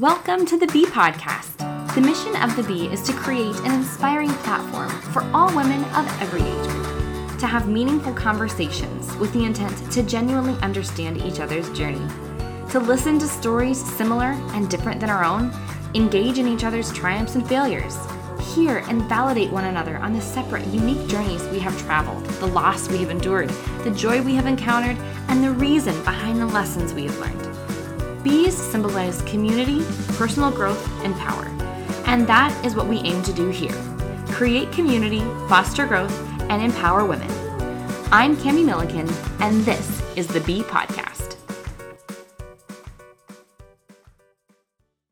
Welcome to the Bee Podcast. The mission of the Bee is to create an inspiring platform for all women of every age group to have meaningful conversations with the intent to genuinely understand each other's journey, to listen to stories similar and different than our own, engage in each other's triumphs and failures, hear and validate one another on the separate, unique journeys we have traveled, the loss we have endured, the joy we have encountered, and the reason behind the lessons we have learned. Bees symbolize community, personal growth, and power. And that is what we aim to do here create community, foster growth, and empower women. I'm Kami Milliken, and this is the Bee Podcast.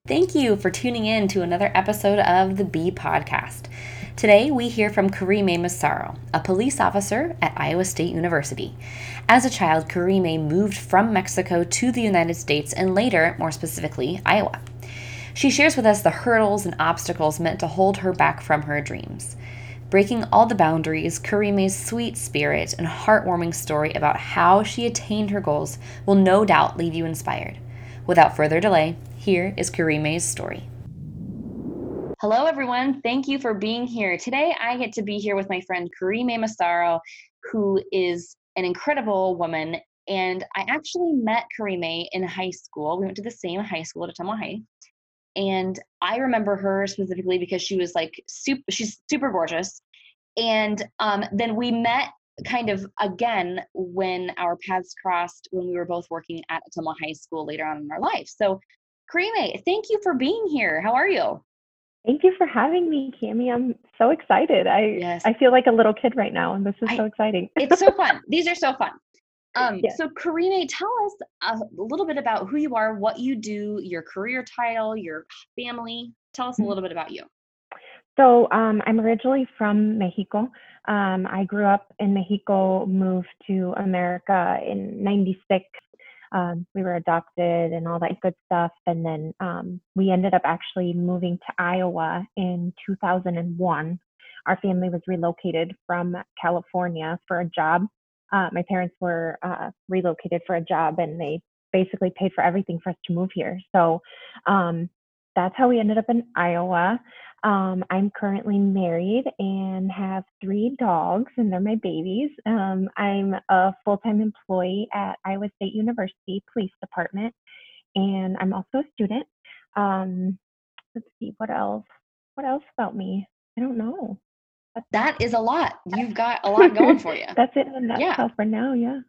Thank you for tuning in to another episode of the Bee Podcast. Today, we hear from Karime Massaro, a police officer at Iowa State University. As a child, Karime moved from Mexico to the United States and later, more specifically, Iowa. She shares with us the hurdles and obstacles meant to hold her back from her dreams. Breaking all the boundaries, Karime's sweet spirit and heartwarming story about how she attained her goals will no doubt leave you inspired. Without further delay, here is Karime's story. Hello, everyone. Thank you for being here. Today, I get to be here with my friend Karime Massaro, who is an incredible woman. And I actually met Karime in high school. We went to the same high school at Ottumwa High. And I remember her specifically because she was like super, she's super gorgeous. And um, then we met kind of again when our paths crossed when we were both working at Ottumwa High School later on in our life. So, Karime, thank you for being here. How are you? Thank you for having me, Kami. I'm so excited. I yes. I feel like a little kid right now, and this is I, so exciting. it's so fun. These are so fun. Um, yes. So, Karime, tell us a little bit about who you are, what you do, your career title, your family. Tell us a mm-hmm. little bit about you. So, um, I'm originally from Mexico. Um, I grew up in Mexico, moved to America in '96 um, we were adopted and all that good stuff. And then um, we ended up actually moving to Iowa in 2001. Our family was relocated from California for a job. Uh, my parents were uh, relocated for a job and they basically paid for everything for us to move here. So um, that's how we ended up in Iowa. Um, I'm currently married and have three dogs, and they're my babies. Um, I'm a full time employee at Iowa State University Police Department, and I'm also a student. Um, let's see, what else? What else about me? I don't know. that is a lot. You've got a lot going for you. That's it in a nutshell yeah. for now. Yeah.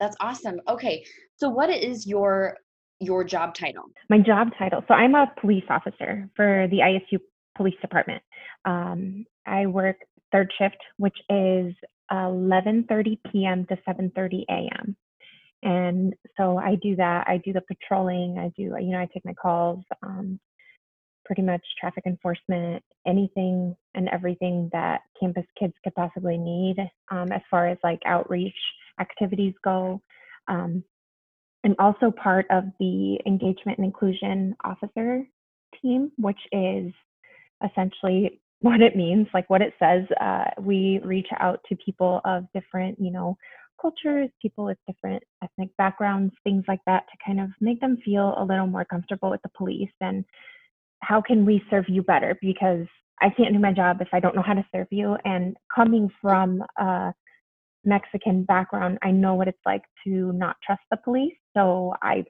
That's awesome. Okay, so what is your your job title? My job title. So I'm a police officer for the ISU Police Department. Um, I work third shift, which is 11:30 p.m. to 7:30 a.m. And so I do that. I do the patrolling. I do, you know, I take my calls. Um, pretty much traffic enforcement, anything and everything that campus kids could possibly need um, as far as like outreach activities go. Um, I'm also part of the engagement and inclusion officer team, which is essentially what it means, like what it says. Uh, we reach out to people of different, you know, cultures, people with different ethnic backgrounds, things like that, to kind of make them feel a little more comfortable with the police and how can we serve you better? Because I can't do my job if I don't know how to serve you. And coming from a Mexican background, I know what it's like to not trust the police. So I,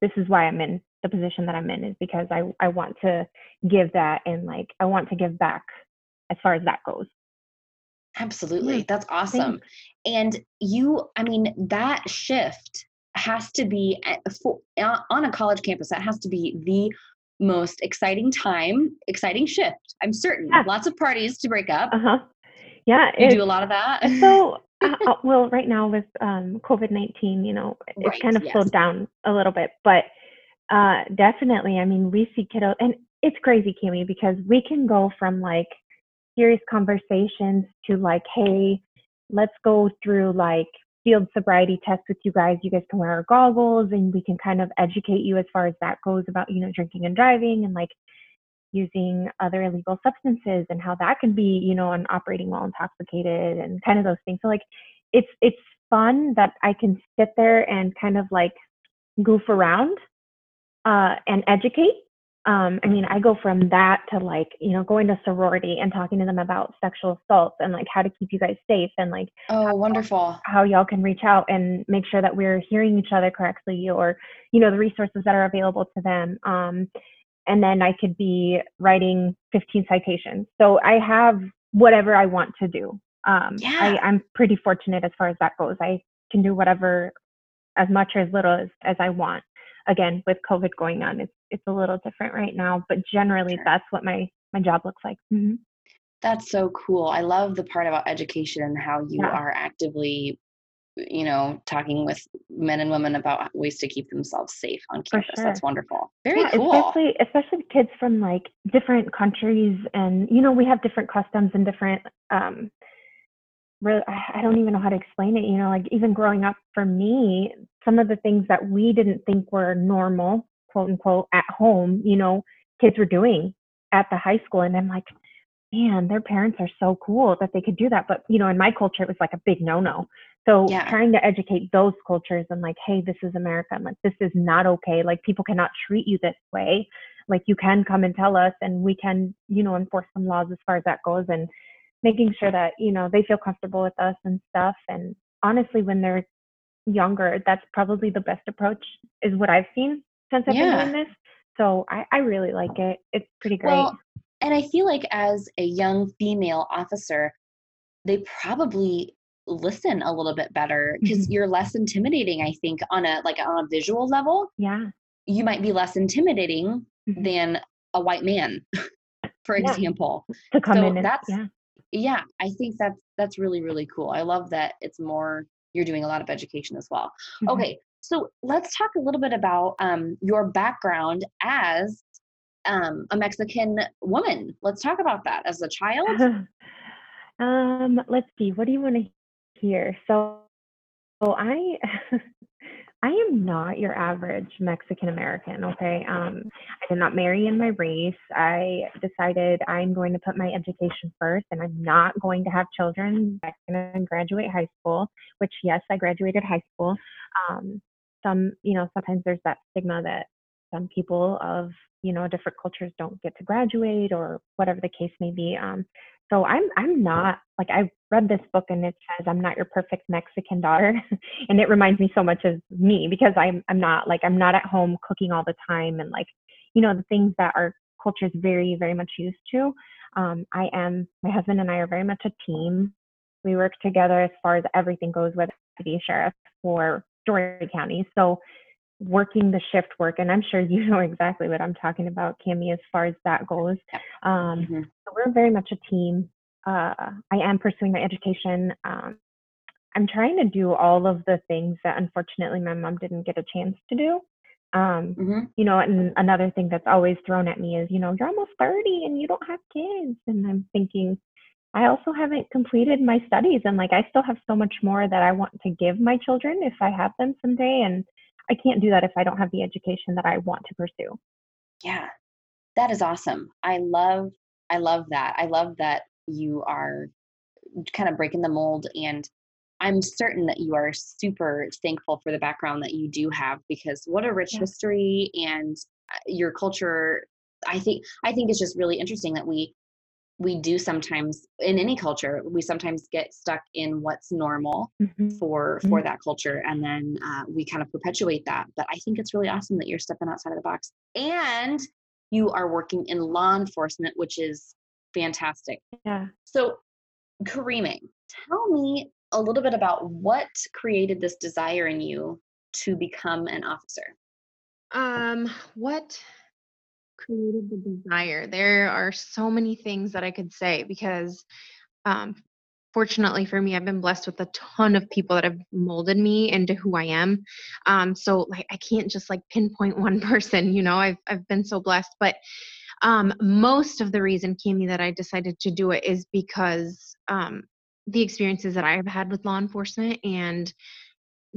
this is why I'm in the position that I'm in is because I, I want to give that and like I want to give back as far as that goes. Absolutely. That's awesome. And you, I mean, that shift has to be eh, for, on a college campus, that has to be the most exciting time, exciting shift. I'm certain. Yeah. Lots of parties to break up. Uh-huh. Yeah. You do a lot of that. so, uh, uh, well, right now with um, COVID 19, you know, it's right, kind of yes. slowed down a little bit, but uh, definitely. I mean, we see kiddos, and it's crazy, Kimmy, because we can go from like serious conversations to like, hey, let's go through like field sobriety tests with you guys. You guys can wear our goggles and we can kind of educate you as far as that goes about, you know, drinking and driving and like using other illegal substances and how that can be, you know, and operating while intoxicated and kind of those things. So like it's it's fun that I can sit there and kind of like goof around uh, and educate. Um, I mean, I go from that to like, you know, going to sorority and talking to them about sexual assault and like how to keep you guys safe and like, oh, wonderful, how y'all can reach out and make sure that we're hearing each other correctly or, you know, the resources that are available to them. Um, and then I could be writing 15 citations. So I have whatever I want to do. Um, yeah. I, I'm pretty fortunate as far as that goes. I can do whatever, as much or as little as, as I want. Again, with COVID going on, it's it's a little different right now, but generally sure. that's what my my job looks like. Mm-hmm. That's so cool. I love the part about education and how you yeah. are actively you know, talking with men and women about ways to keep themselves safe on campus. Sure. That's wonderful. Very yeah, cool. Especially, especially kids from like different countries, and you know, we have different customs and different. um Really, I don't even know how to explain it. You know, like even growing up for me, some of the things that we didn't think were normal, quote unquote, at home, you know, kids were doing at the high school, and I'm like, man, their parents are so cool that they could do that. But you know, in my culture, it was like a big no-no. So yeah. trying to educate those cultures and like, hey, this is America. and like, this is not okay. Like people cannot treat you this way. Like you can come and tell us and we can, you know, enforce some laws as far as that goes and making sure that, you know, they feel comfortable with us and stuff. And honestly, when they're younger, that's probably the best approach is what I've seen since I've yeah. been doing this. So I, I really like it. It's pretty great. Well, and I feel like as a young female officer, they probably listen a little bit better because mm-hmm. you're less intimidating i think on a like on a visual level yeah you might be less intimidating mm-hmm. than a white man for yeah. example to come so in and, that's yeah. yeah i think that's that's really really cool i love that it's more you're doing a lot of education as well mm-hmm. okay so let's talk a little bit about um, your background as um, a mexican woman let's talk about that as a child um let's see what do you want to hear? So, so I I am not your average Mexican American, okay? Um, I did not marry in my race. I decided I'm going to put my education first and I'm not going to have children. I'm going to graduate high school, which, yes, I graduated high school. Um, some, you know, sometimes there's that stigma that some people of, you know, different cultures don't get to graduate or whatever the case may be. Um, so I'm I'm not like I read this book and it says I'm not your perfect Mexican daughter and it reminds me so much of me because I'm I'm not like I'm not at home cooking all the time and like you know the things that our culture is very very much used to. Um, I am my husband and I are very much a team. We work together as far as everything goes with the sheriff for Story County. So working the shift work, and I'm sure you know exactly what I'm talking about, Kami, as far as that goes. Um, mm-hmm. So we're very much a team. Uh, I am pursuing my education. Um, I'm trying to do all of the things that unfortunately my mom didn't get a chance to do. Um, mm-hmm. You know, and another thing that's always thrown at me is, you know, you're almost 30 and you don't have kids. And I'm thinking, I also haven't completed my studies and like I still have so much more that I want to give my children if I have them someday. And I can't do that if I don't have the education that I want to pursue. Yeah. That is awesome. I love I love that. I love that you are kind of breaking the mold and I'm certain that you are super thankful for the background that you do have because what a rich yeah. history and uh, your culture I think I think it's just really interesting that we we do sometimes in any culture we sometimes get stuck in what's normal mm-hmm. for for mm-hmm. that culture and then uh, we kind of perpetuate that but i think it's really awesome that you're stepping outside of the box and you are working in law enforcement which is fantastic yeah so karime tell me a little bit about what created this desire in you to become an officer um what created the desire? There are so many things that I could say because um, fortunately for me, I've been blessed with a ton of people that have molded me into who I am. Um, so like I can't just like pinpoint one person, you know, I've I've been so blessed. But um, most of the reason, Kami, that I decided to do it is because um, the experiences that I've had with law enforcement and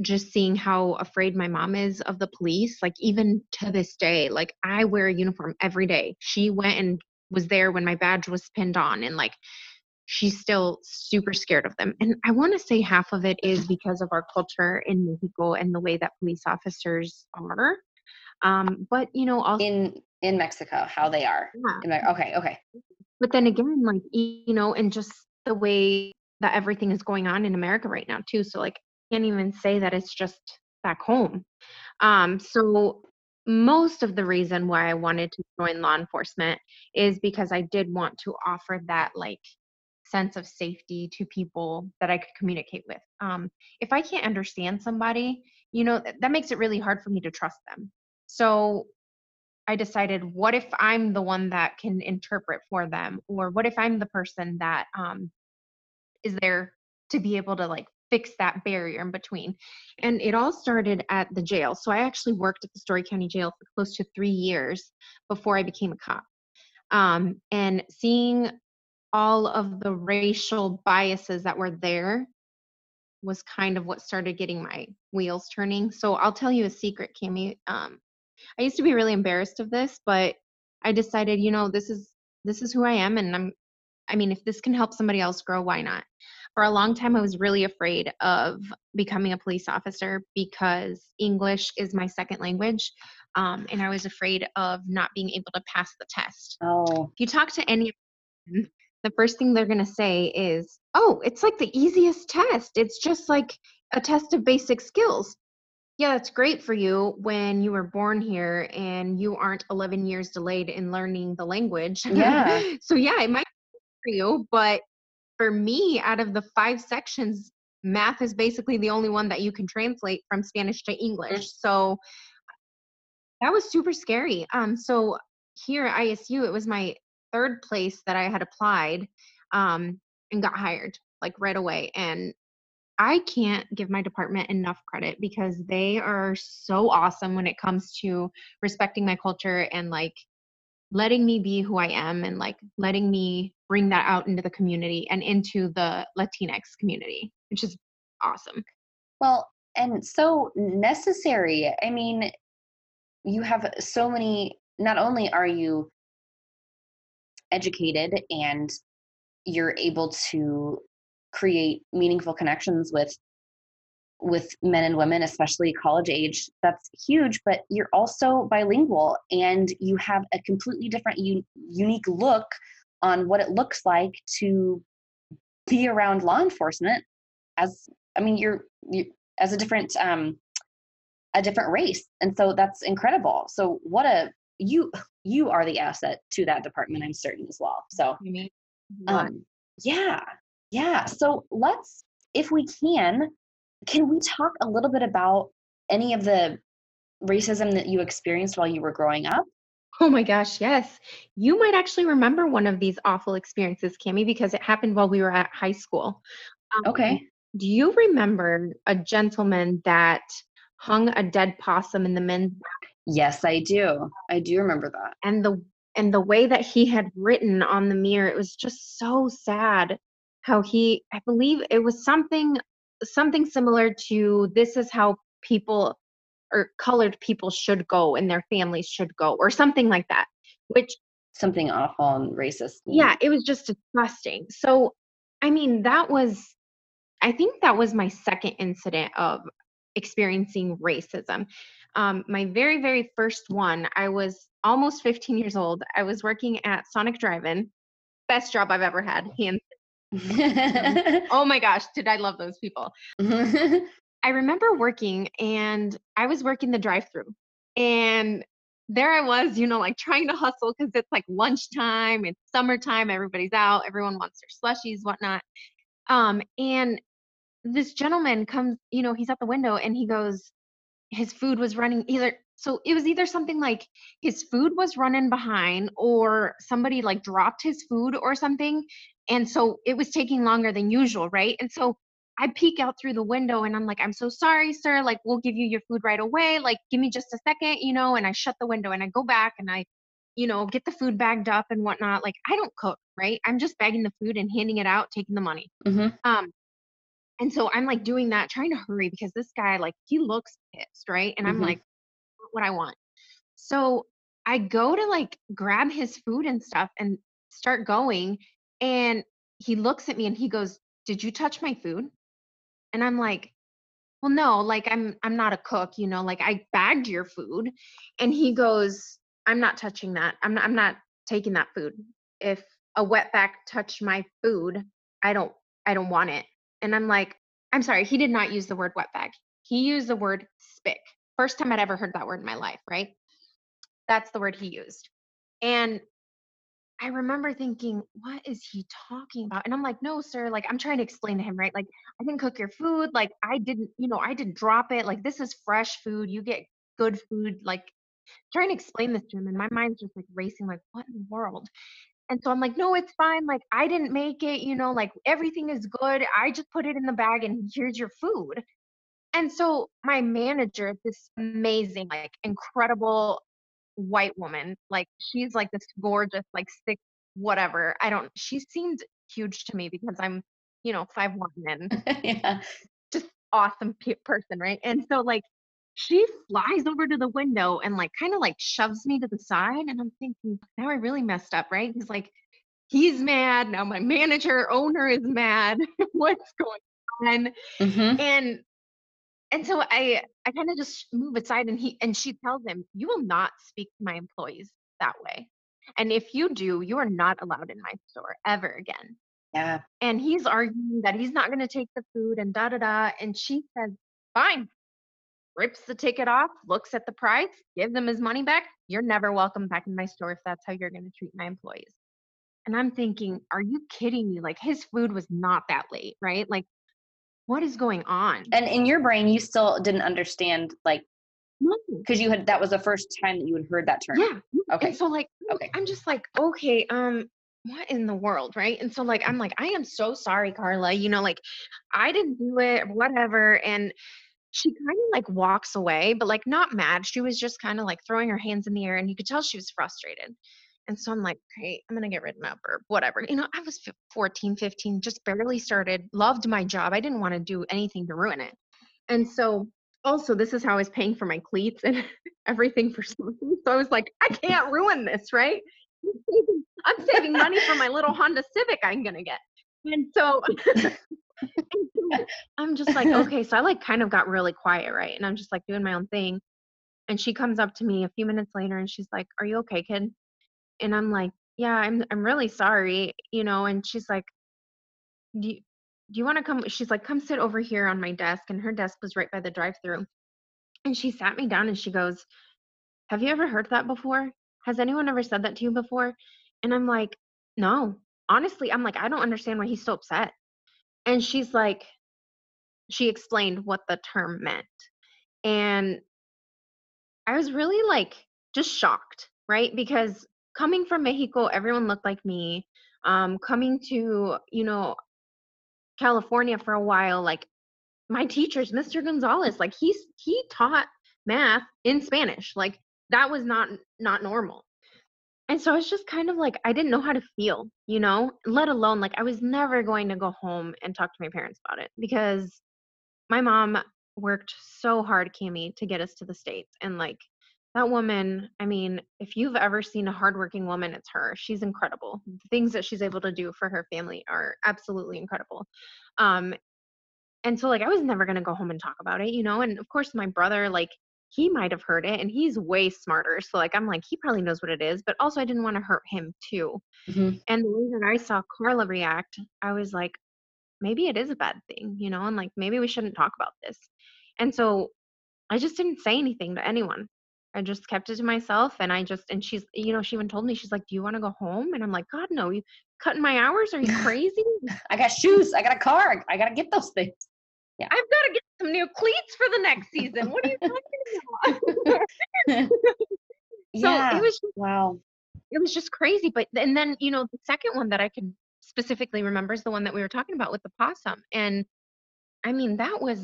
just seeing how afraid my mom is of the police like even to this day like i wear a uniform every day she went and was there when my badge was pinned on and like she's still super scared of them and i want to say half of it is because of our culture in mexico and the way that police officers are Um, but you know, also in in Mexico, how they are. yeah. Okay, okay. But then again, like you know, and just the way that everything is going on in America right now too. So like, can't even say that it's just back home. Um, so most of the reason why I wanted to join law enforcement is because I did want to offer that like sense of safety to people that I could communicate with. Um, if I can't understand somebody, you know, th- that makes it really hard for me to trust them. So I decided, what if I'm the one that can interpret for them, or what if I'm the person that um, is there to be able to like fix that barrier in between. And it all started at the jail. So I actually worked at the Story County Jail for close to three years before I became a cop. Um, and seeing all of the racial biases that were there was kind of what started getting my wheels turning. So I'll tell you a secret, Kimmy. Um, I used to be really embarrassed of this, but I decided, you know, this is this is who I am, and I'm. I mean, if this can help somebody else grow, why not? For a long time, I was really afraid of becoming a police officer because English is my second language, um, and I was afraid of not being able to pass the test. Oh, If you talk to any of the first thing they're going to say is, Oh, it's like the easiest test. It's just like a test of basic skills. Yeah, that's great for you when you were born here and you aren't 11 years delayed in learning the language. Yeah. so, yeah, it might be for you, but for me, out of the five sections, math is basically the only one that you can translate from Spanish to English. So, that was super scary. Um, so here at ISU, it was my third place that I had applied um, and got hired like right away. And I can't give my department enough credit because they are so awesome when it comes to respecting my culture and like letting me be who I am and like letting me bring that out into the community and into the Latinx community, which is awesome. well, and so necessary. I mean, you have so many. Not only are you educated and you're able to create meaningful connections with with men and women especially college age that's huge but you're also bilingual and you have a completely different u- unique look on what it looks like to be around law enforcement as i mean you're you as a different um a different race and so that's incredible so what a you you are the asset to that department i'm certain as well so You mean? Um, yeah, yeah. So let's, if we can, can we talk a little bit about any of the racism that you experienced while you were growing up? Oh my gosh, yes. You might actually remember one of these awful experiences, Kami, because it happened while we were at high school. Um, Okay. Do you remember a gentleman that hung a dead possum in the men's Yes, I do. I do remember that. and the and the way that he had written on the mirror, it was just so sad how he I believe it was something something similar to this is how people or colored people should go and their families should go or something like that. Which Something awful and racist. yeah it was just disgusting so i mean that was i think that was my second incident of experiencing racism um, my very very first one i was almost 15 years old i was working at sonic drive-in best job i've ever had hands oh my gosh did i love those people I remember working and I was working the drive through and there I was, you know, like trying to hustle because it's like lunchtime, it's summertime, everybody's out, everyone wants their slushies, whatnot. Um, and this gentleman comes, you know, he's at the window and he goes, his food was running either so it was either something like his food was running behind or somebody like dropped his food or something and so it was taking longer than usual right and so i peek out through the window and i'm like i'm so sorry sir like we'll give you your food right away like give me just a second you know and i shut the window and i go back and i you know get the food bagged up and whatnot like i don't cook right i'm just bagging the food and handing it out taking the money Mhm. um and so I'm like doing that, trying to hurry because this guy, like, he looks pissed, right? And I'm Mhm. like, what I want. So I go to like grab his food and stuff and start going. And he looks at me and he goes, Did you touch my food? And I'm like, well, no, like I'm I'm not a cook, you know, like I bagged your food. And he goes, I'm not touching that. I'm not I'm not taking that food. If a wetback touched my food, I don't I don't want it. And I'm like, I'm sorry, he did not use the word wetback. He used the word spick. First time I'd ever heard that word in my life, right? That's the word he used. And I remember thinking, what is he talking about? And I'm like, no, sir. Like, I'm trying to explain to him, right? Like, I didn't cook your food. Like, I didn't, you know, I didn't drop it. Like, this is fresh food. You get good food. Like, trying to explain this to him. And my mind's just like racing, like, what in the world? And so I'm like, no, it's fine. Like, I didn't make it, you know, like everything is good. I just put it in the bag and here's your food. And so my manager, this amazing, like incredible white woman. Like she's like this gorgeous, like thick, whatever. I don't. She seemed huge to me because I'm, you know, five one and yeah. just awesome pe- person, right? And so like she flies over to the window and like kind of like shoves me to the side, and I'm thinking now I really messed up, right? He's like he's mad now. My manager owner is mad. What's going on? Mm-hmm. And and so I I kind of just move aside and he and she tells him, "You will not speak to my employees that way. And if you do, you are not allowed in my store ever again." Yeah. And he's arguing that he's not going to take the food and da da da and she says, "Fine." Rips the ticket off, looks at the price, gives them his money back. You're never welcome back in my store if that's how you're going to treat my employees. And I'm thinking, are you kidding me? Like his food was not that late, right? Like what is going on? And in your brain, you still didn't understand, like, because you had that was the first time that you had heard that term. Yeah. Okay. And so like, okay, I'm just like, okay, um, what in the world, right? And so like, I'm like, I am so sorry, Carla. You know, like, I didn't do it, whatever. And she kind of like walks away, but like not mad. She was just kind of like throwing her hands in the air, and you could tell she was frustrated. And so I'm like, okay, I'm going to get written up or whatever. You know, I was 14, 15, just barely started, loved my job. I didn't want to do anything to ruin it. And so also, this is how I was paying for my cleats and everything for something. So I was like, I can't ruin this, right? I'm saving money for my little Honda Civic I'm going to get. And so, I'm just like, okay. So I like kind of got really quiet, right? And I'm just like doing my own thing. And she comes up to me a few minutes later and she's like, Are you okay, kid? And I'm like, yeah, I'm I'm really sorry, you know, and she's like, do you, do you want to come? She's like, come sit over here on my desk. And her desk was right by the drive through. And she sat me down and she goes, Have you ever heard that before? Has anyone ever said that to you before? And I'm like, No. Honestly, I'm like, I don't understand why he's so upset. And she's like, she explained what the term meant. And I was really like just shocked, right? Because coming from Mexico, everyone looked like me. Um, coming to, you know, California for a while, like my teachers, Mr. Gonzalez, like he's he taught math in Spanish. Like that was not not normal. And so it's just kind of like I didn't know how to feel, you know, let alone like I was never going to go home and talk to my parents about it because my mom worked so hard, Kami, to get us to the States. And like that woman, I mean, if you've ever seen a hardworking woman, it's her. She's incredible. The things that she's able to do for her family are absolutely incredible. Um, and so, like, I was never going to go home and talk about it, you know? And of course, my brother, like, he might have heard it and he's way smarter. So, like, I'm like, he probably knows what it is, but also I didn't want to hurt him too. Mm-hmm. And the way that I saw Carla react, I was like, maybe it is a bad thing, you know? And like, maybe we shouldn't talk about this. And so I just didn't say anything to anyone. I just kept it to myself and I just and she's you know she even told me she's like do you want to go home? And I'm like god no you cutting my hours? Are you crazy? I got shoes I got a car I got to get those things. Yeah. I've got to get some new cleats for the next season. What are you talking about? Yeah so it was just, wow. it was just crazy but and then you know the second one that I can specifically remember is the one that we were talking about with the possum and I mean that was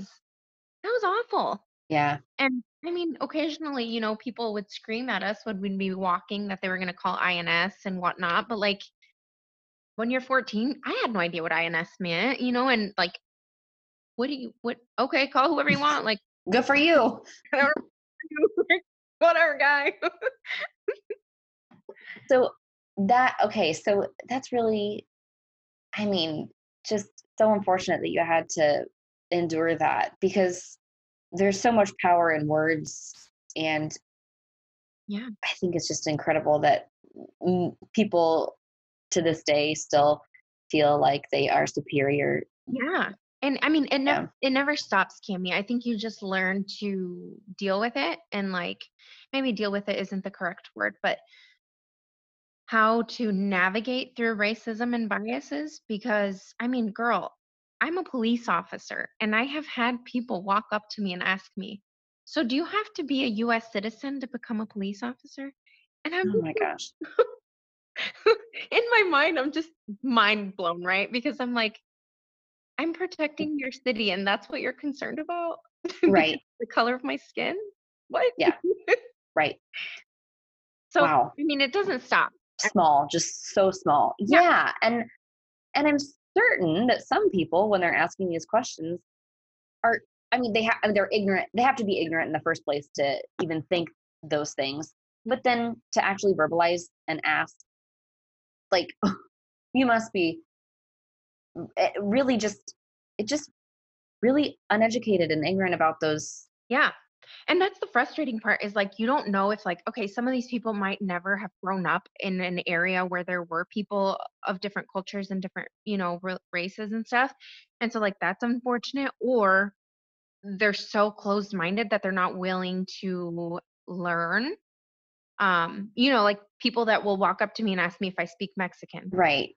that was awful yeah and I mean, occasionally, you know, people would scream at us when we'd be walking that they were going to call INS and whatnot. But like when you're 14, I had no idea what INS meant, you know, and like, what do you, what, okay, call whoever you want. Like, good for you. Whatever, guy. so that, okay, so that's really, I mean, just so unfortunate that you had to endure that because there's so much power in words and Yeah. i think it's just incredible that people to this day still feel like they are superior Yeah. And I mean, it Yeah. never it never stops, Kami. I think you just learn to deal with it and like maybe deal with it isn't the correct word, but how to navigate through racism and biases because I mean, girl, I'm a police officer and I have had people walk up to me and ask me, "So do you have to be a US citizen to become a police officer?" And I'm oh my gosh in my mind, I'm just mind blown, right? Because I'm like, I'm mm. protecting your city, and that's what you're concerned about? Right. the color of my skin? What? Yeah. right So, wow I mean, it doesn't stop. small just so small Yeah. yeah and and i'm certain that some people when they're asking these questions are i mean they have they're ignorant they have to be ignorant in the first place to even think those things but then to actually verbalize and ask like you must be it really just it just really uneducated and ignorant about those Yeah. And that's the frustrating part is like you don't know if like okay some of these people might never have grown up in an area where there were people of different cultures and different you know races and stuff. And so like that's unfortunate or they're so closed minded that they're not willing to learn um you know like people that will walk up to me and ask me if I speak Mexican. Right.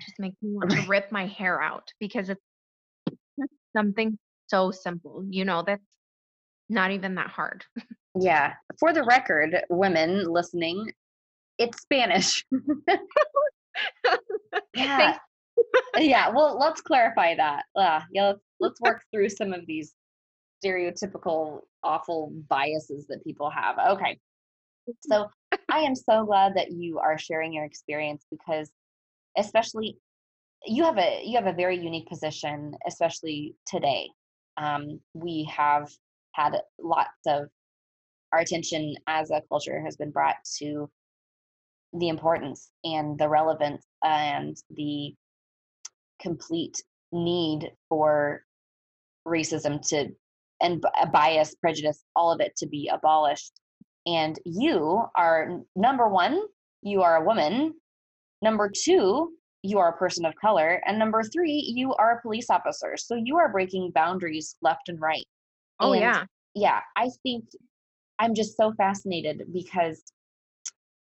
Just make me want to rip my hair out because it's something so simple you know that's not even that hard. Yeah for the record women listening it's spanish. Yeah. Yeah well let's clarify that. Uh, yeah let's, let's work through some of these stereotypical awful biases that people have. Okay. So i am so glad that you are sharing your experience because especially you have a you have a very unique position especially today. Um, we have had lots of our attention as a culture has been brought to the importance and the relevance and the complete need for racism to and bias prejudice all of it to be abolished. And you are number one you are a woman. Number two you are a person of color. And number three you are a police officer. So you are breaking boundaries left and right oh And yeah. yeah i think i'm just so fascinated because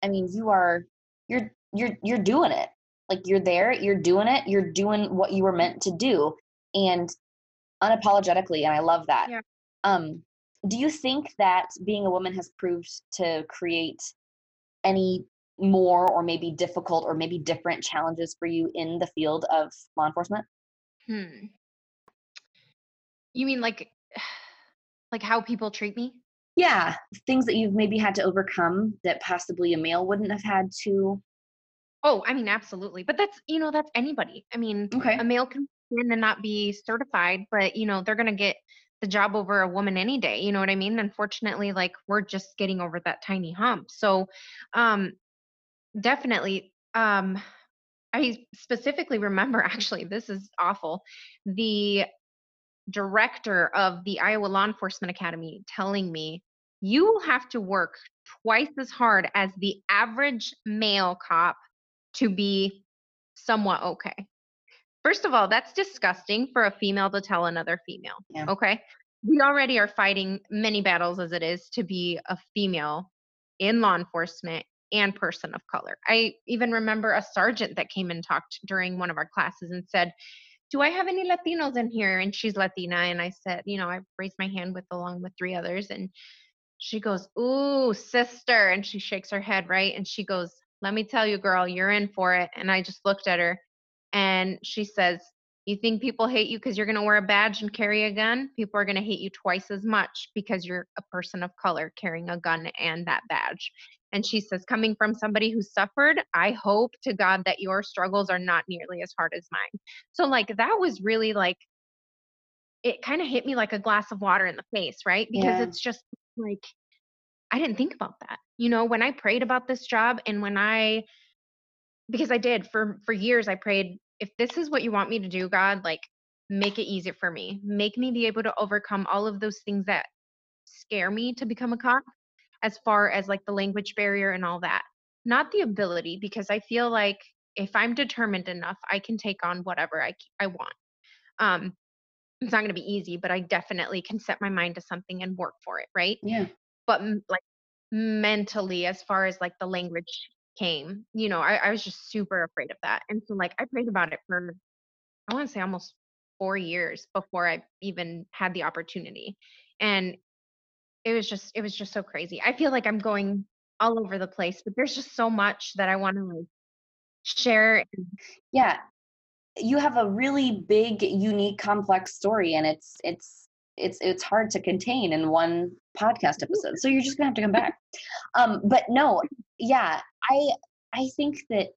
i mean you are you're you're you're doing it. Like you're there you're doing it you're doing what you were meant to do and unapologetically and i love that. Yeah. um do you think that being a woman has proved to create any more or maybe difficult or maybe different challenges for you in the field of law enforcement? Hmm. You mean like like how people treat me? Yeah things that you've maybe had to overcome that possibly a male wouldn't have had to. Oh i mean absolutely but that's you know that's anybody. I mean okay. a male can and not be certified but you know they're gonna get the job over a woman any day you know what i mean? Unfortunately like we're just getting over that tiny hump so um definitely um i specifically remember actually this is awful the director of the iowa law enforcement academy telling me you will have to work twice as hard as the average male cop to be somewhat okay First of all, that's disgusting for a female to tell another female. Yeah. Okay. We already are fighting many battles as it is to be a female in law enforcement and person of color. I even remember a sergeant that came and talked during one of our classes and said, Do I have any Latinos in here? And she's Latina. And I said, You know, I raised my hand with along with three others. And she goes, Ooh, sister. And she shakes her head, right? And she goes, Let me tell you, girl, you're in for it. And I just looked at her and she says, You think people hate you because you're going to wear a badge and carry a gun? People are going to hate you twice as much because you're a person of color carrying a gun and that badge. And she says, Coming from somebody who suffered, I hope to God that your struggles are not nearly as hard as mine. So, like, that was really like, it kind of hit me like a glass of water in the face, right? Because Yeah. it's just like, I didn't think about that. You know, when I prayed about this job and when I because I did for for years I prayed if this is what you want me to do God like make it easier for me. Make me be able to overcome all of those things that scare me to become a cop as far as like the language barrier and all that. Not the ability because I feel like if I'm determined enough, I can take on whatever I I want. Um it's not going to be easy, but I definitely can set my mind to something and work for it, right? Yeah. But like mentally as far as like the language came, you know, I, I was just super afraid of that. And so like I prayed about it for I want to say almost four years before I even had the opportunity. And it was just it was just so crazy. I feel like I'm going all over the place, but there's just so much that I want to like share. Yeah. You have a really big, unique, complex story and it's it's it's it's hard to contain in one podcast episode. So you're just gonna have to come back. Um, but no, yeah, I I think that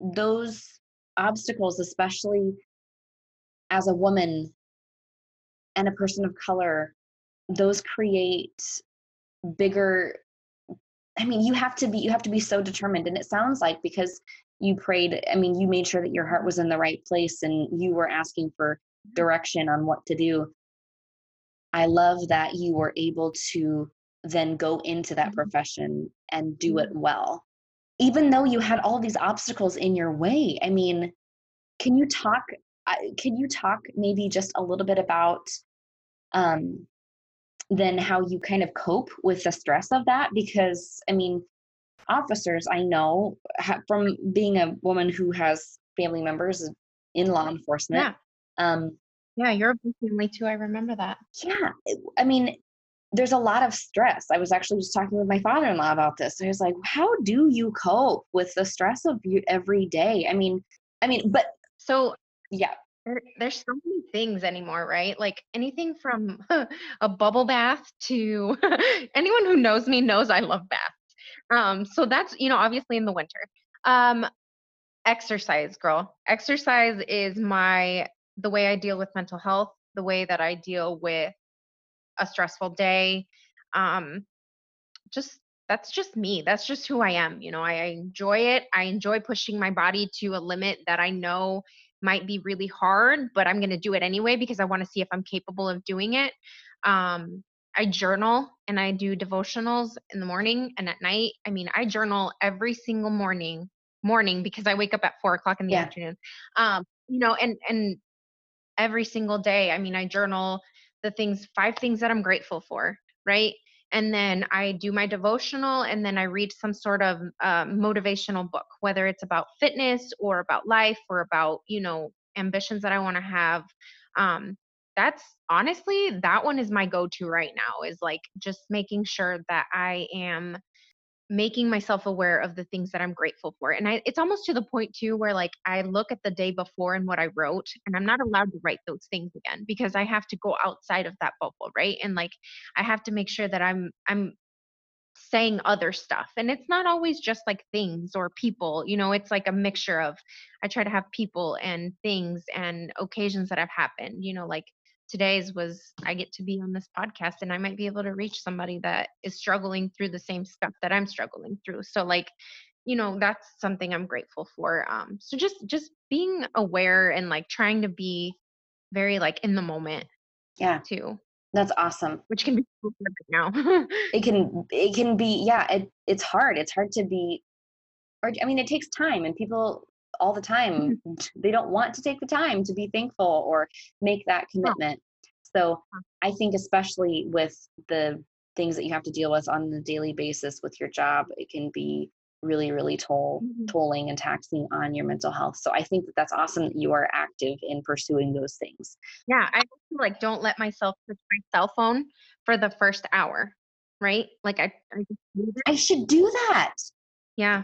those obstacles, especially as a woman and a person of color, those create bigger I mean, you have to be you have to be so determined. And it sounds like because you prayed, I mean, you made sure that your heart was in the right place and you were asking for direction on what to do. I love that you were able to then go into that Mm-hmm. profession and do it well. Even though you had all these obstacles in your way. I mean, can you talk can you talk maybe just a little bit about um then how you kind of cope with the stress of that because i mean officers i know from being a woman who has family members in law enforcement Yeah. um Yeah, you're a big family too. I remember that. yeah i mean there's a lot of stress i was actually just talking with my father-in-law about this i was like how do you cope with the stress of you every day i mean i mean but So yeah there, there's so many things anymore, right? Like anything from a bubble bath to anyone who knows me knows I love baths. Um, so that's you know obviously in the winter. Um, exercise, girl. Exercise is my the way I deal with mental health, the way that I deal with a stressful day. Um, just that's just me. That's just who I am. You know, I, I enjoy it. I enjoy pushing my body to a limit that I know might be really hard, but I'm going to do it anyway because I want to see if I'm capable of doing it. Um, I journal and I do devotionals in the morning and at night. I mean, I journal every single morning morning because I wake up at four o'clock in the Yeah. afternoon. Um, you know, and and every single day. I mean, I journal the things, five things that I'm grateful for, right? And then I do my devotional and then I read some sort of uh, motivational book, whether it's about fitness or about life or about, you know, ambitions that I want to have. Um, that's honestly, that one is my go to right now, is like just making sure that I am making myself aware of the things that I'm grateful for. And I, it's almost to the point too where like I look at the day before and what I wrote, and I'm not allowed to write those things again because I have to go outside of that bubble, right? And like I have to make sure that I'm I'm saying other stuff. And it's not always just like things or people, you know, it's like a mixture of I try to have people and things and occasions that have happened, you know, like today's was I get to be on this podcast and I might be able to reach somebody that is struggling through the same stuff that I'm struggling through. So like, you know, that's something I'm grateful for. Um so just just being aware and like trying to be very like in the moment yeah too, that's awesome which can be right now. it can it can be yeah it, it's hard it's hard to be or i mean it takes time and people all the time they don't want to take the time to be thankful or make that commitment. So i think especially with the things that you have to deal with on a daily basis with your job it can be really really toll Mhm. tolling and taxing on your mental health. So i think that that's awesome that you are active in pursuing those things. Yeah, I like don't let myself touch my cell phone for the first hour, right? Like I, I just leave it. i should do that. Yeah,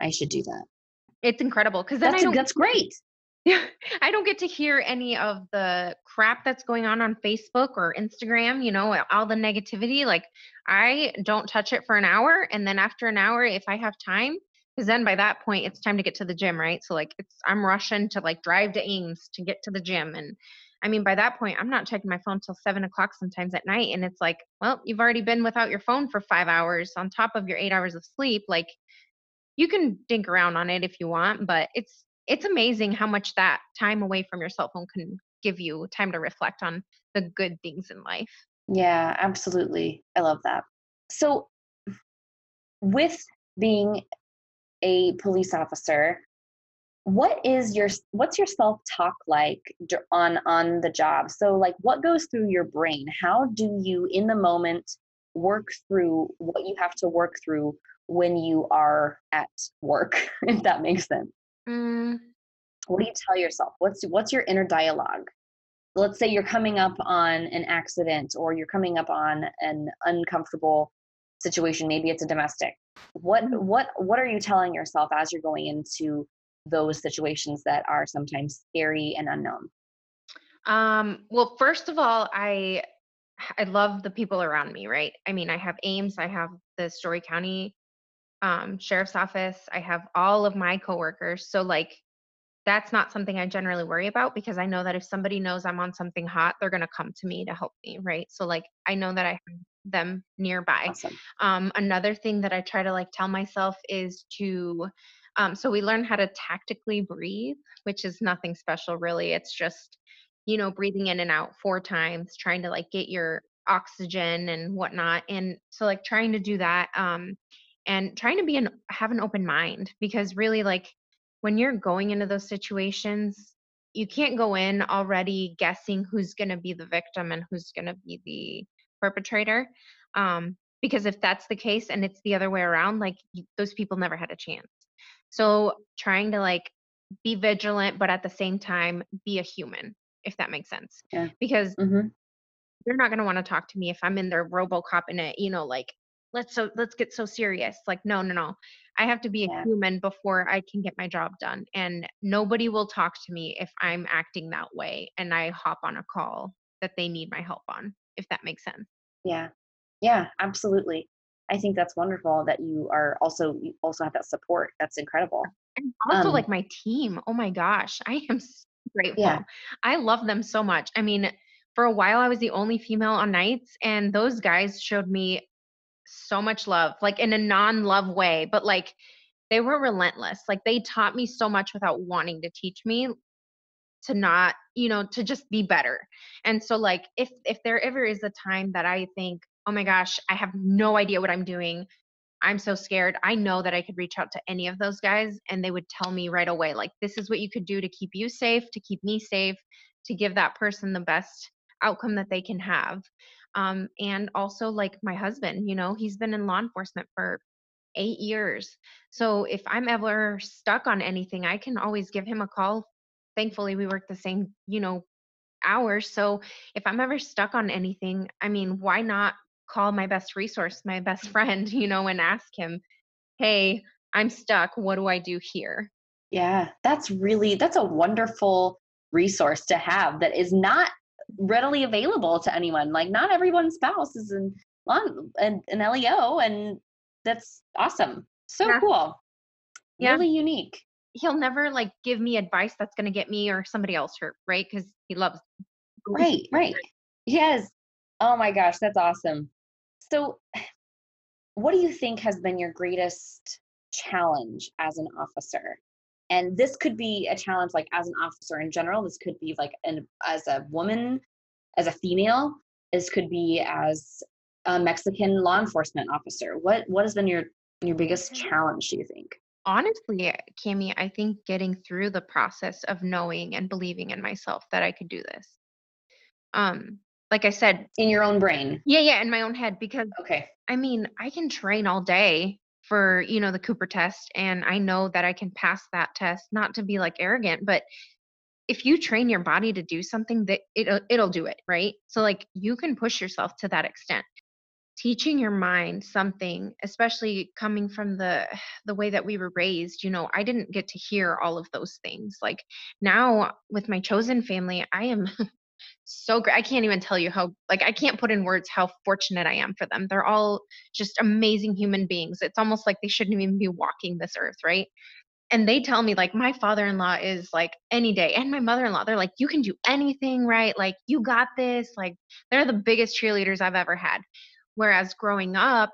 i should do that it's incredible because then that's, I don't. that's great Yeah, I don't get to hear any of the crap that's going on on Facebook or Instagram. You know, all the negativity. Like I don't touch it for an hour, and then after an hour, if I have time, because then by that point it's time to get to the gym, right? So like it's I'm rushing to like drive to Ames to get to the gym, and I mean by that point I'm not checking my phone till seven o'clock sometimes at night, and it's like, well, you've already been without your phone for five hours on top of your eight hours of sleep. Like you can dink around on it if you want, but it's it's amazing how much that time away from your cell phone can give you time to reflect on the good things in life. Yeah, absolutely. I love that. So, with being a police officer, what is your what's your self talk like on on the job? So, like, what goes through your brain? How do you, in the moment, work through what you have to work through when you are at work? If that makes sense. Mm. What do you tell yourself? What's what's your inner dialogue? let's say you're coming up on an accident or you're coming up on an uncomfortable situation maybe it's a domestic what mm-hmm. what what are you telling yourself as you're going into those situations that are sometimes scary and unknown um well first of all i i love the people around me right i mean i have ames i have the story county um, sheriff's office i have all of my coworkers so like that's not something I generally worry about because I know that if somebody knows I'm on something hot, they're going to come to me to help me, right? So like I know that I have them nearby. Awesome. Um, another thing that I try to like tell myself is to um, so we learn how to tactically breathe, which is nothing special really. It's just you know breathing in and out four times, trying to like get your oxygen and whatnot. And so like trying to do that um, and trying to be an have an open mind because really like when you're going into those situations, you can't go in already guessing who's going to be the victim and who's going to be the perpetrator. Um, because if that's the case and it's the other way around, like those people never had a chance. So trying to like be vigilant, but at the same time be a human, if that makes sense. Yeah. Because mm-hmm. they're not going to want to talk to me if I'm in their RoboCop in it, you know, like let's so let's get so serious. Like no, no, no. I have to be a human before I can get my job done. And nobody will talk to me if I'm acting that way and I hop on a call that they need my help on, if that makes sense. Yeah. Yeah, absolutely. I think that's wonderful that you are also you also have that support. That's incredible. And also um, like my team. Oh my gosh. I am so grateful. Yeah. I love them so much. I mean, for a while I was the only female on nights and those guys showed me so much love, like in a non love way, but like they were relentless. Like they taught me so much without wanting to teach me to not, you know, to just be better. And so like if if there ever is a time that I think, "Oh my gosh, I have no idea what I'm doing. I'm so scared." I know that I could reach out to any of those guys and they would tell me right away like, "This is what you could do to keep you safe, to keep me safe, to give that person the best outcome that they can have." um, and also like my husband you know he's been in law enforcement for eight years so if i'm ever stuck on anything i can always give him a call thankfully we work the same you know hours so if i'm ever stuck on anything i mean why not call my best resource my best friend you know and ask him hey i'm stuck what do i do here yeah that's really that's a wonderful resource to have that is not readily available to anyone. Like not everyone's spouse is in an, an LEO, and that's awesome. So yeah. cool. Yeah. Really unique. He'll never like give me advice that's going to get me or somebody else hurt, right? Because he loves. Right, right. Yes. Oh my gosh, that's awesome. So, what do you think has been your greatest challenge as an officer? And this could be a challenge like as an officer in general this could be like an as a woman as a female this could be as a mexican law enforcement officer. What what has been your your biggest challenge do you think? Honestly Kami i think getting through the process of knowing and believing in myself that i could do this. Um like i said in your own brain. Yeah yeah in my own head because okay. I mean i can train all day for you know the cooper test and i know that i can pass that test not to be like arrogant but if you train your body to do something that it'll uh, it'll do it right? So like you can push yourself to that extent. Teaching your mind something especially coming from the the way that we were raised you know i didn't get to hear all of those things. Like now with my chosen family i am so great. I can't even tell you how, like, I can't put in words how fortunate I am for them. They're all just amazing human beings. It's almost like they shouldn't even be walking this earth, right? And they tell me, like, my father in law is like any day, and my mother in law, they're like, you can do anything, right? Like, you got this. Like, they're the biggest cheerleaders I've ever had. Whereas growing up,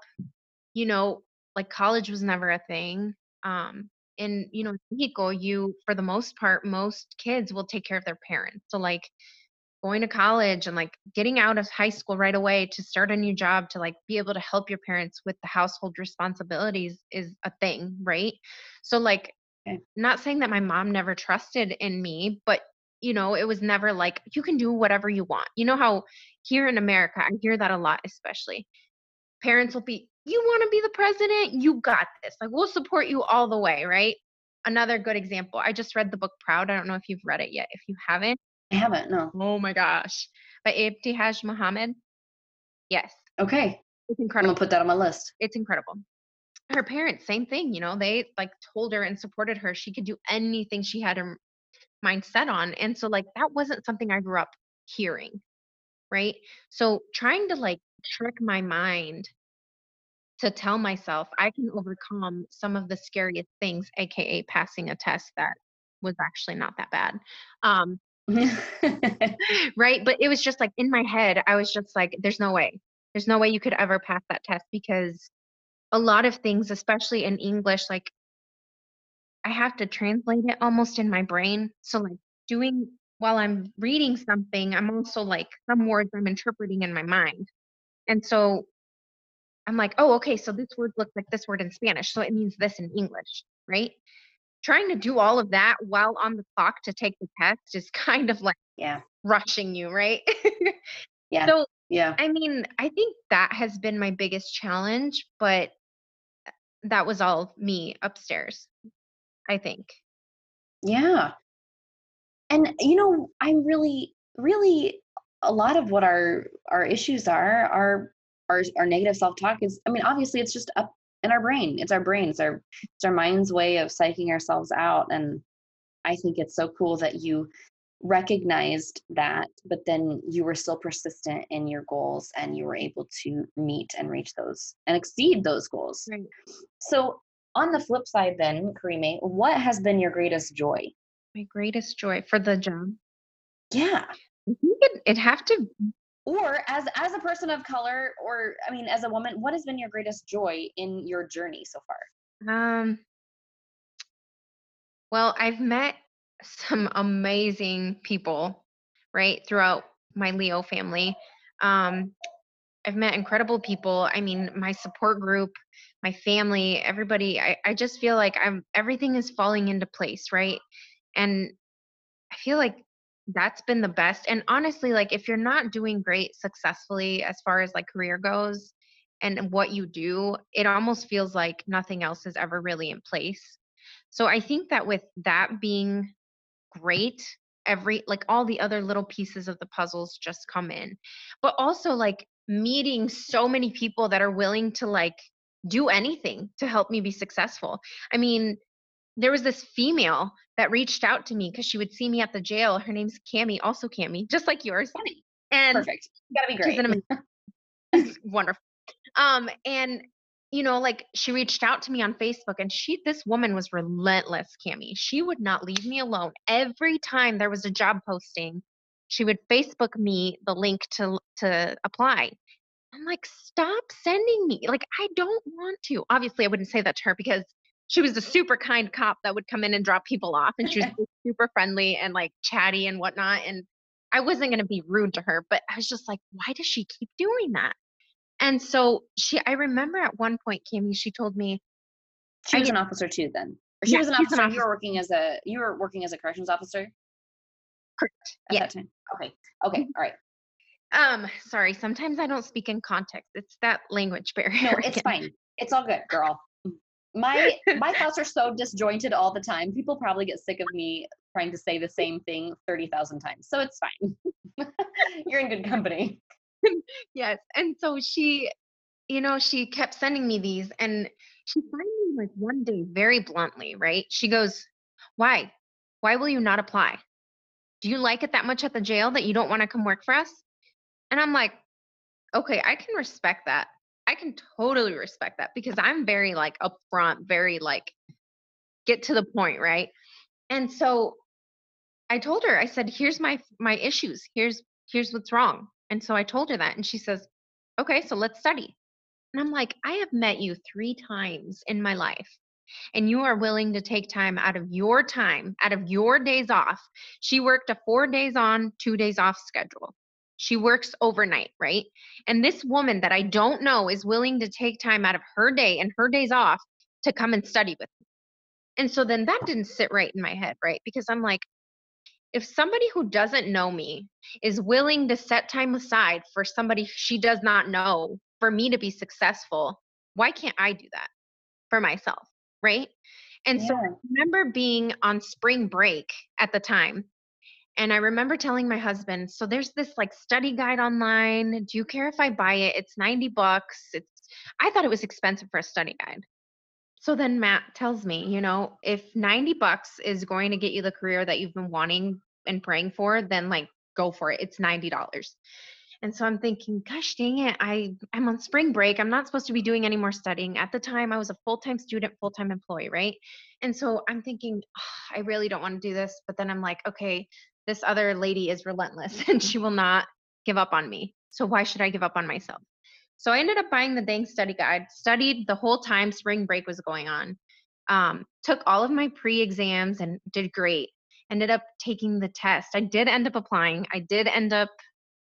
you know, like college was never a thing. Um, in you know Mexico, you for the most part, most kids will take care of their parents. So like going to college and like getting out of high school right away to start a new job to like be able to help your parents with the household responsibilities is a thing, right? So like Okay. not saying that my mom never trusted in me, but you know, it was never like you can do whatever you want. You know how here in America, I hear that a lot especially. Parents will be, "You want to be the president? You got this. Like we'll support you all the way, right?" Another good example. I just read the book Proud. I don't know if you've read it yet. If you haven't, I haven't. No. Oh my gosh. By Ibtihaj Muhammad. Yes. Okay. It's incredible. I'm gonna put that on my list. It's incredible. Her parents, same thing, you know, they like told her and supported her. She could do anything she had her mind set on. And so like that wasn't something I grew up hearing. Right. So trying to like trick my mind to tell myself I can overcome some of the scariest things, aka passing a test that was actually not that bad. Um, right? But it was just like in my head, I was just like, there's no way. There's no way you could ever pass that test because a lot of things, especially in English, like I have to translate it almost in my brain. So, like, doing while I'm reading something, I'm also like, some words I'm interpreting in my mind. And so I'm like, oh, okay, so this word looks like this word in Spanish. So it means this in English, right? Trying to do all of that while on the clock to take the test is kind of like yeah. rushing you, right? Yeah. So, Yeah. I mean, I think that has been my biggest challenge, but uh, that was all me upstairs, I think. Yeah. And you know, I'm really, really a lot of what our our issues are are our our negative self-talk is I mean, obviously it's just up in our brain. It's our brain. It's our it's our mind's way of psyching ourselves out. And I think it's so cool that you recognized that, but then you were still persistent in your goals and you were able to meet and reach those and exceed those goals. Right. So on the flip side then, Karime, what has been your greatest joy? My greatest joy for the job. Yeah. I think it, it'd have to Or as as a person of color, or I mean, as a woman, what has been your greatest joy in your journey so far? Um, well, I've met some amazing people, right, throughout my LEO family. Um, I've met incredible people. I mean, my support group, my family, everybody, I, I just feel like I'm everything is falling into place, right? And I feel like that's been the best. And honestly, like if you're not doing great successfully as far as like career goes and what you do, it almost feels like nothing else is ever really in place. So I think that with that being great, every like all the other little pieces of the puzzles just come in. But also like meeting so many people that are willing to like do anything to help me be successful. I mean, there was this female that reached out to me because she would see me at the jail. Her name's Cami, also Cami, just like yours. And Perfect. Gotta be great. an wonderful. Um, and you know, like she reached out to me on Facebook, and she, this woman was relentless, Kami. She would not leave me alone. Every time there was a job posting, she would Facebook me the link to to apply. I'm like, stop sending me. Like, I don't want to. Obviously, I wouldn't say that to her because she was a super kind cop that would come in and drop people off, and she was super friendly and like chatty and whatnot. And I wasn't going to be rude to her, but I was just like, why does she keep doing that? And so she, I remember at one point, Kimmy, she told me, she was an officer too then. She Yeah, was an she's an officer. You were working as a you were working as a corrections officer Correct. at Yeah. that time. Okay. Okay. All right. um, sorry, sometimes I don't speak in context. It's that language barrier. No, it's again. fine. It's all good, girl. My my thoughts are so disjointed all the time. People probably get sick of me trying to say the same thing 30,000 times. So it's fine. You're in good company. yes. And so she, you know, she kept sending me these and she finally like one day very bluntly, right? She goes, "Why? Why will you not apply? Do you like it that much at the jail that you don't want to come work for us?" And I'm like, "Okay, I can respect that. I can totally respect that because I'm very like upfront, very like get to the point, right?" And so I told her, I said, "Here's my my issues. Here's here's what's wrong." And so I told her that and she says, "Okay, so let's study." And I'm like, "I have met you 3 times in my life. and you are willing to take time out of your time, out of your days off. She worked a four days on, two days off schedule. She works overnight, right? And this woman that I don't know is willing to take time out of her day and her days off to come and study with me. And so then that didn't sit right in my head, right? Because I'm like, if somebody who doesn't know me is willing to set time aside for somebody she does not know for me to be successful, why can't I do that for myself? Right. And yeah. so I remember being on spring break at the time. And I remember telling my husband, so there's this like study guide online. Do you care if I buy it? It's 90 bucks. It's I thought it was expensive for a study guide. So then Matt tells me, you know, if 90 bucks is going to get you the career that you've been wanting and praying for, then like go for it. It's $90. And so I'm thinking, gosh dang it, I, I'm on spring break. I'm not supposed to be doing any more studying. At the time, I was a full time student, full time employee, right? And so I'm thinking, oh, I really don't want to do this. But then I'm like, okay, this other lady is relentless and she will not give up on me. So why should I give up on myself? So I ended up buying the dang study guide, studied the whole time spring break was going on, um, took all of my pre exams and did great. Ended up taking the test. I did end up applying. I did end up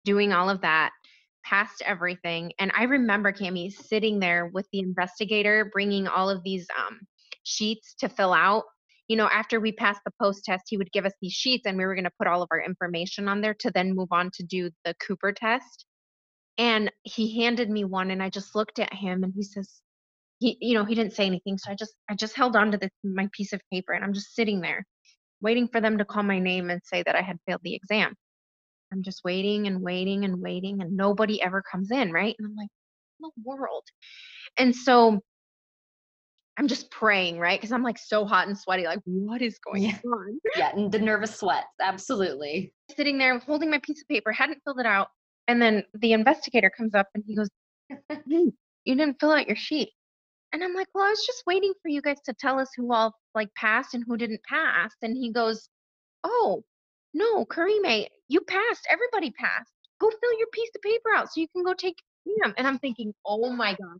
doing all of that, passed everything. And I remember Cami sitting there with the investigator, bringing all of these um, sheets to fill out. You know, after we passed the post test, he would give us these sheets and we were going to put all of our information on there to then move on to do the Cooper test. And he handed me one and I just looked at him and he says, he, you know, he didn't say anything. So I just, I just held on to this, my piece of paper and I'm just sitting there waiting for them to call my name and say that I had failed the exam. I'm just waiting and waiting and waiting, and nobody ever comes in, right? And I'm like, the world. And so I'm just praying, right? Because I'm like so hot and sweaty, like, what is going yeah. on? Yeah, and the nervous sweats, absolutely. Sitting there holding my piece of paper, hadn't filled it out. And then the investigator comes up and he goes, You didn't fill out your sheet. And I'm like, Well, I was just waiting for you guys to tell us who all like passed and who didn't pass. And he goes, Oh, no, Karime, you passed. Everybody passed. Go fill your piece of paper out so you can go take exam. And I'm thinking, oh my God.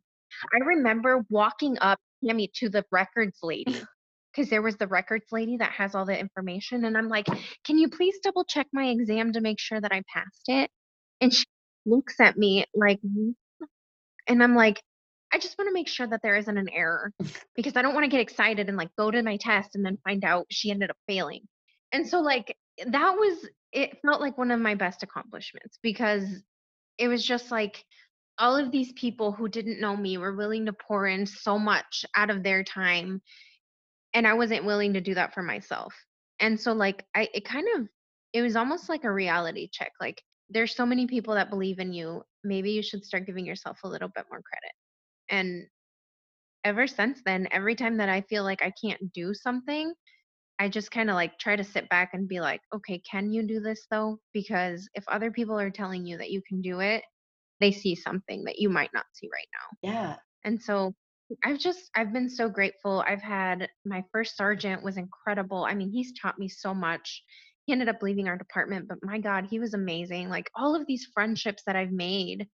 I remember walking up, Tammy, to the records lady. Because there was the records lady that has all the information. And I'm like, can you please double check my exam to make sure that I passed it? And she looks at me like, and I'm like, I just want to make sure that there isn't an error because I don't want to get excited and like go to my test and then find out she ended up failing. And so, like, that was it felt like one of my best accomplishments because it was just like all of these people who didn't know me were willing to pour in so much out of their time and I wasn't willing to do that for myself. And so like I it kind of it was almost like a reality check like there's so many people that believe in you maybe you should start giving yourself a little bit more credit. And ever since then every time that I feel like I can't do something I just kind of like try to sit back and be like, okay, can you do this though? Because if other people are telling you that you can do it, they see something that you might not see right now. Yeah. And so I've just I've been so grateful. I've had my first sergeant was incredible. I mean, he's taught me so much. He ended up leaving our department, but my God, he was amazing. Like all of these friendships that I've made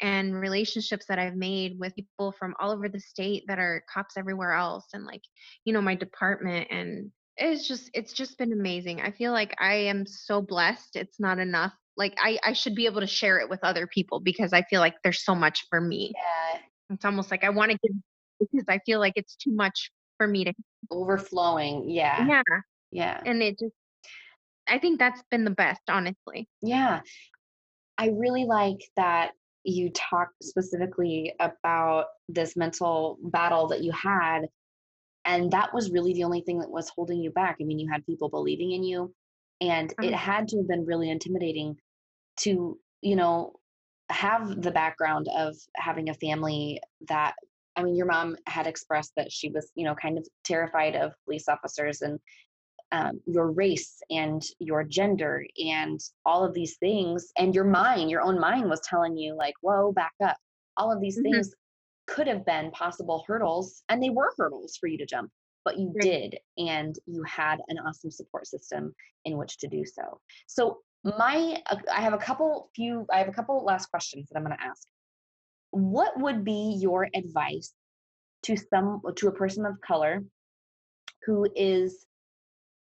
and relationships that I've made with people from all over the state that are cops everywhere else and like, you know, my department and it's just it's just been amazing. I feel like I am so blessed. It's not enough. Like I I should be able to share it with other people because I feel like there's so much for me. Yeah. It's almost like I want to give because I feel like it's too much for me to overflowing. Yeah. Yeah. Yeah. And it just I think that's been the best, honestly. Yeah. I really like that you talked specifically about this mental battle that you had and that was really the only thing that was holding you back i mean you had people believing in you and it uh-huh. had to have been really intimidating to you know have the background of having a family that i mean your mom had expressed that she was you know kind of terrified of police officers and um, your race and your gender and all of these things and your mind your own mind was telling you like whoa back up. All of these mm-hmm. things could have been possible hurdles and they were hurdles for you to jump but you did and you had an awesome support system in which to do so. So my uh, i have a couple few i have a couple last questions that i'm going to ask what would be your advice to some to a person of color who is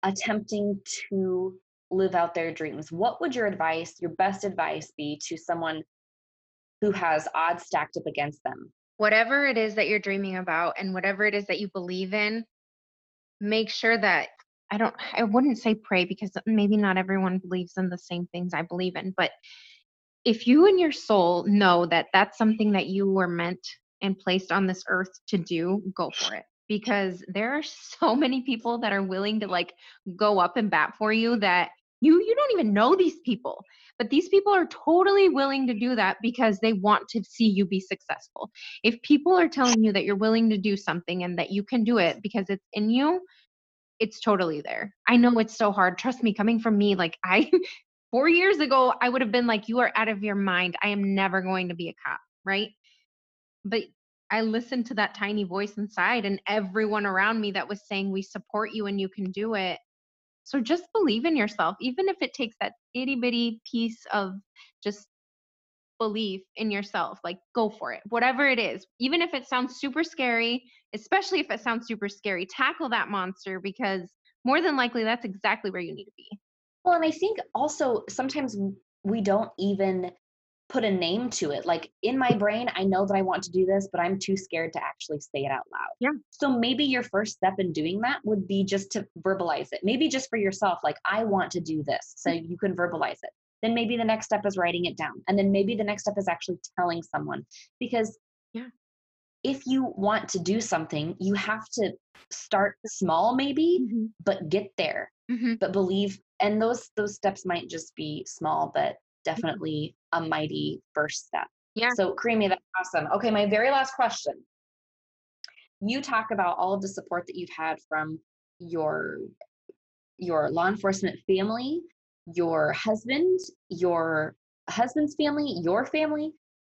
attempting to live out their dreams, what would your advice, your best advice be to someone who has odds stacked up against them? Whatever it is that you're dreaming about and whatever it is that you believe in, make sure that I don't I wouldn't say pray because maybe not everyone believes in the same things I believe in, but if you and your soul know that that's something that you were meant and placed on this earth to do, go for it. Because there are so many people that are willing to like go up and bat for you that you you don't even know these people but these people are totally willing to do that because they want to see you be successful if people are telling you that you're willing to do something and that you can do it because it's in you it's totally there i know it's so hard trust me coming from me like i 4 years ago i would have been like you are out of your mind i am never going to be a cop right but I listened to that tiny voice inside and everyone around me that was saying, We support you and you can do it. So just believe in yourself, even if it takes that itty bitty piece of just belief in yourself. Like, go for it, whatever it is. Even if it sounds super scary, especially if it sounds super scary, tackle that monster because more than likely that's exactly where you need to be. Well, and I think also sometimes we don't even put a name to it. Like in my brain, I know that I want to do this, but I'm too scared to actually say it out loud. Yeah. So maybe your first step in doing that would be just to verbalize it. Maybe just for yourself, like, I want to do this. So mm-hmm. you can verbalize it. Then maybe the next step is writing it down. And then maybe the next step is actually telling someone. Because yeah. If you want to do something, you have to start small, maybe, mm-hmm. but get there. Mm-hmm. But believe and those those steps might just be small but Mm-hmm. definitely a mighty first step. Yeah. So, Karime, that's awesome. Okay, my very last question. You talk about all of the support that you've had from your your law enforcement family, your husband, your husband's family, your family.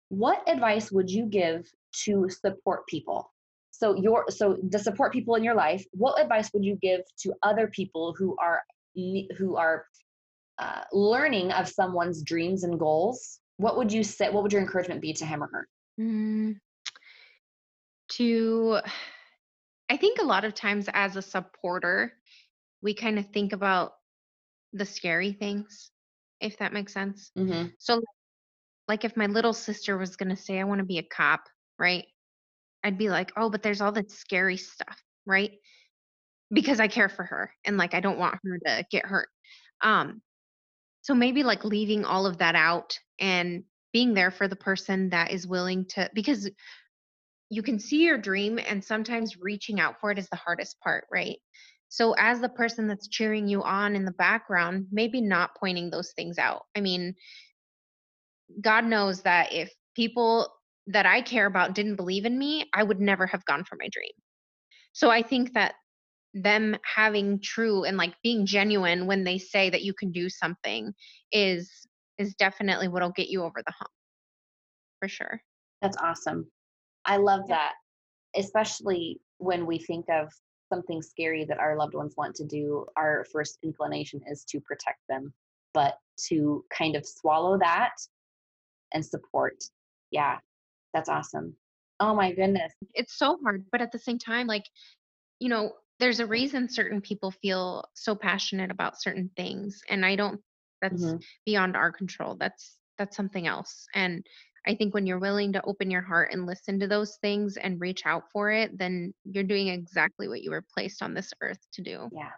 What advice would you give to support people? So your so the support people in your life, what advice would you give to other people who are who are uh, learning of someone's dreams and goals, what would you say? What would your encouragement be to him or her? Mm, to, I think a lot of times as a supporter, we kind of think about the scary things, if that makes sense. Mm-hmm. So, like if my little sister was going to say, I want to be a cop, right? I'd be like, oh, but there's all this scary stuff, right? Because I care for her and like I don't want her to get hurt. Um, so maybe like leaving all of that out and being there for the person that is willing to, because you can see your dream and sometimes reaching out for it is the hardest part, right? So, as the person that's cheering you on in the background, maybe not pointing those things out. I mean, God knows that if people that I care about didn't believe in me, I would never have gone for my dream. So, I think that them having true and like being genuine when they say that you can do something is is definitely what'll get you over the hump. For sure. That's awesome. I love that especially when we think of something scary that our loved ones want to do our first inclination is to protect them but to kind of swallow that and support. Yeah that's awesome. Oh my goodness. It's so hard but at the same time like you know there's a reason certain people feel so passionate about certain things and i don't that's mm-hmm. beyond our control that's that's something else and i think when you're willing to open your heart and listen to those things and reach out for it then you're doing exactly what you were placed on this earth to do. Yeah.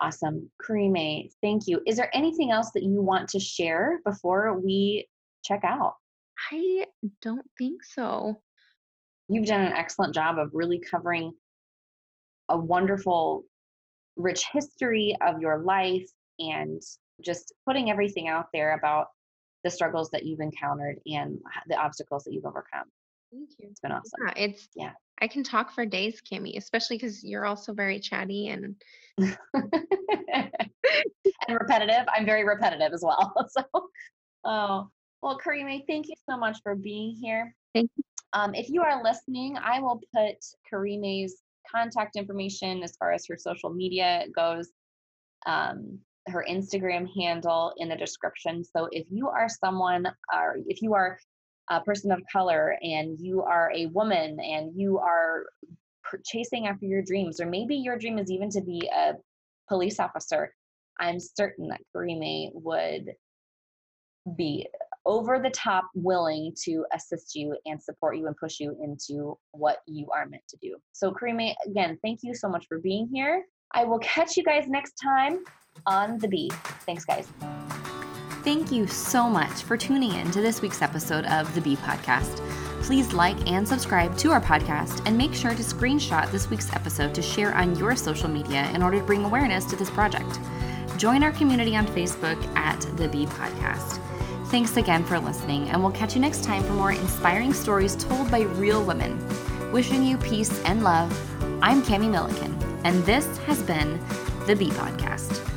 Awesome. Karime, thank you. Is there anything else that you want to share before we check out i don't think so you've done an excellent job of really covering a wonderful, rich history of your life and just putting everything out there about the struggles that you've encountered and the obstacles that you've overcome. Thank you. It's been awesome. Yeah, it's yeah. I can talk for days, Kami, especially because you're also very chatty and and repetitive. I'm very repetitive as well. So, oh well, Karime, thank you so much for being here. Thank you. Um, if you are listening, I will put Karime's contact information as far as her social media goes, um, her Instagram handle in the description. So if you are someone, or if you are a person of color and you are a woman and you are chasing after your dreams, or maybe your dream is even to be a police officer, I'm certain that Karime would be over the top willing to assist you and support you and push you into what you are meant to do. So, Karime, again, thank you so much for being here. I will catch you guys next time on The Bee. Thanks, guys. Thank you so much for tuning in to this week's episode of The Bee Podcast. Please like and subscribe to our podcast and make sure to screenshot this week's episode to share on your social media in order to bring awareness to this project. Join our community on Facebook at The Bee Podcast. Thanks again for listening, and we'll catch you next time for more inspiring stories told by real women. Wishing you peace and love, I'm Kami Milliken, and this has been The Bee Podcast.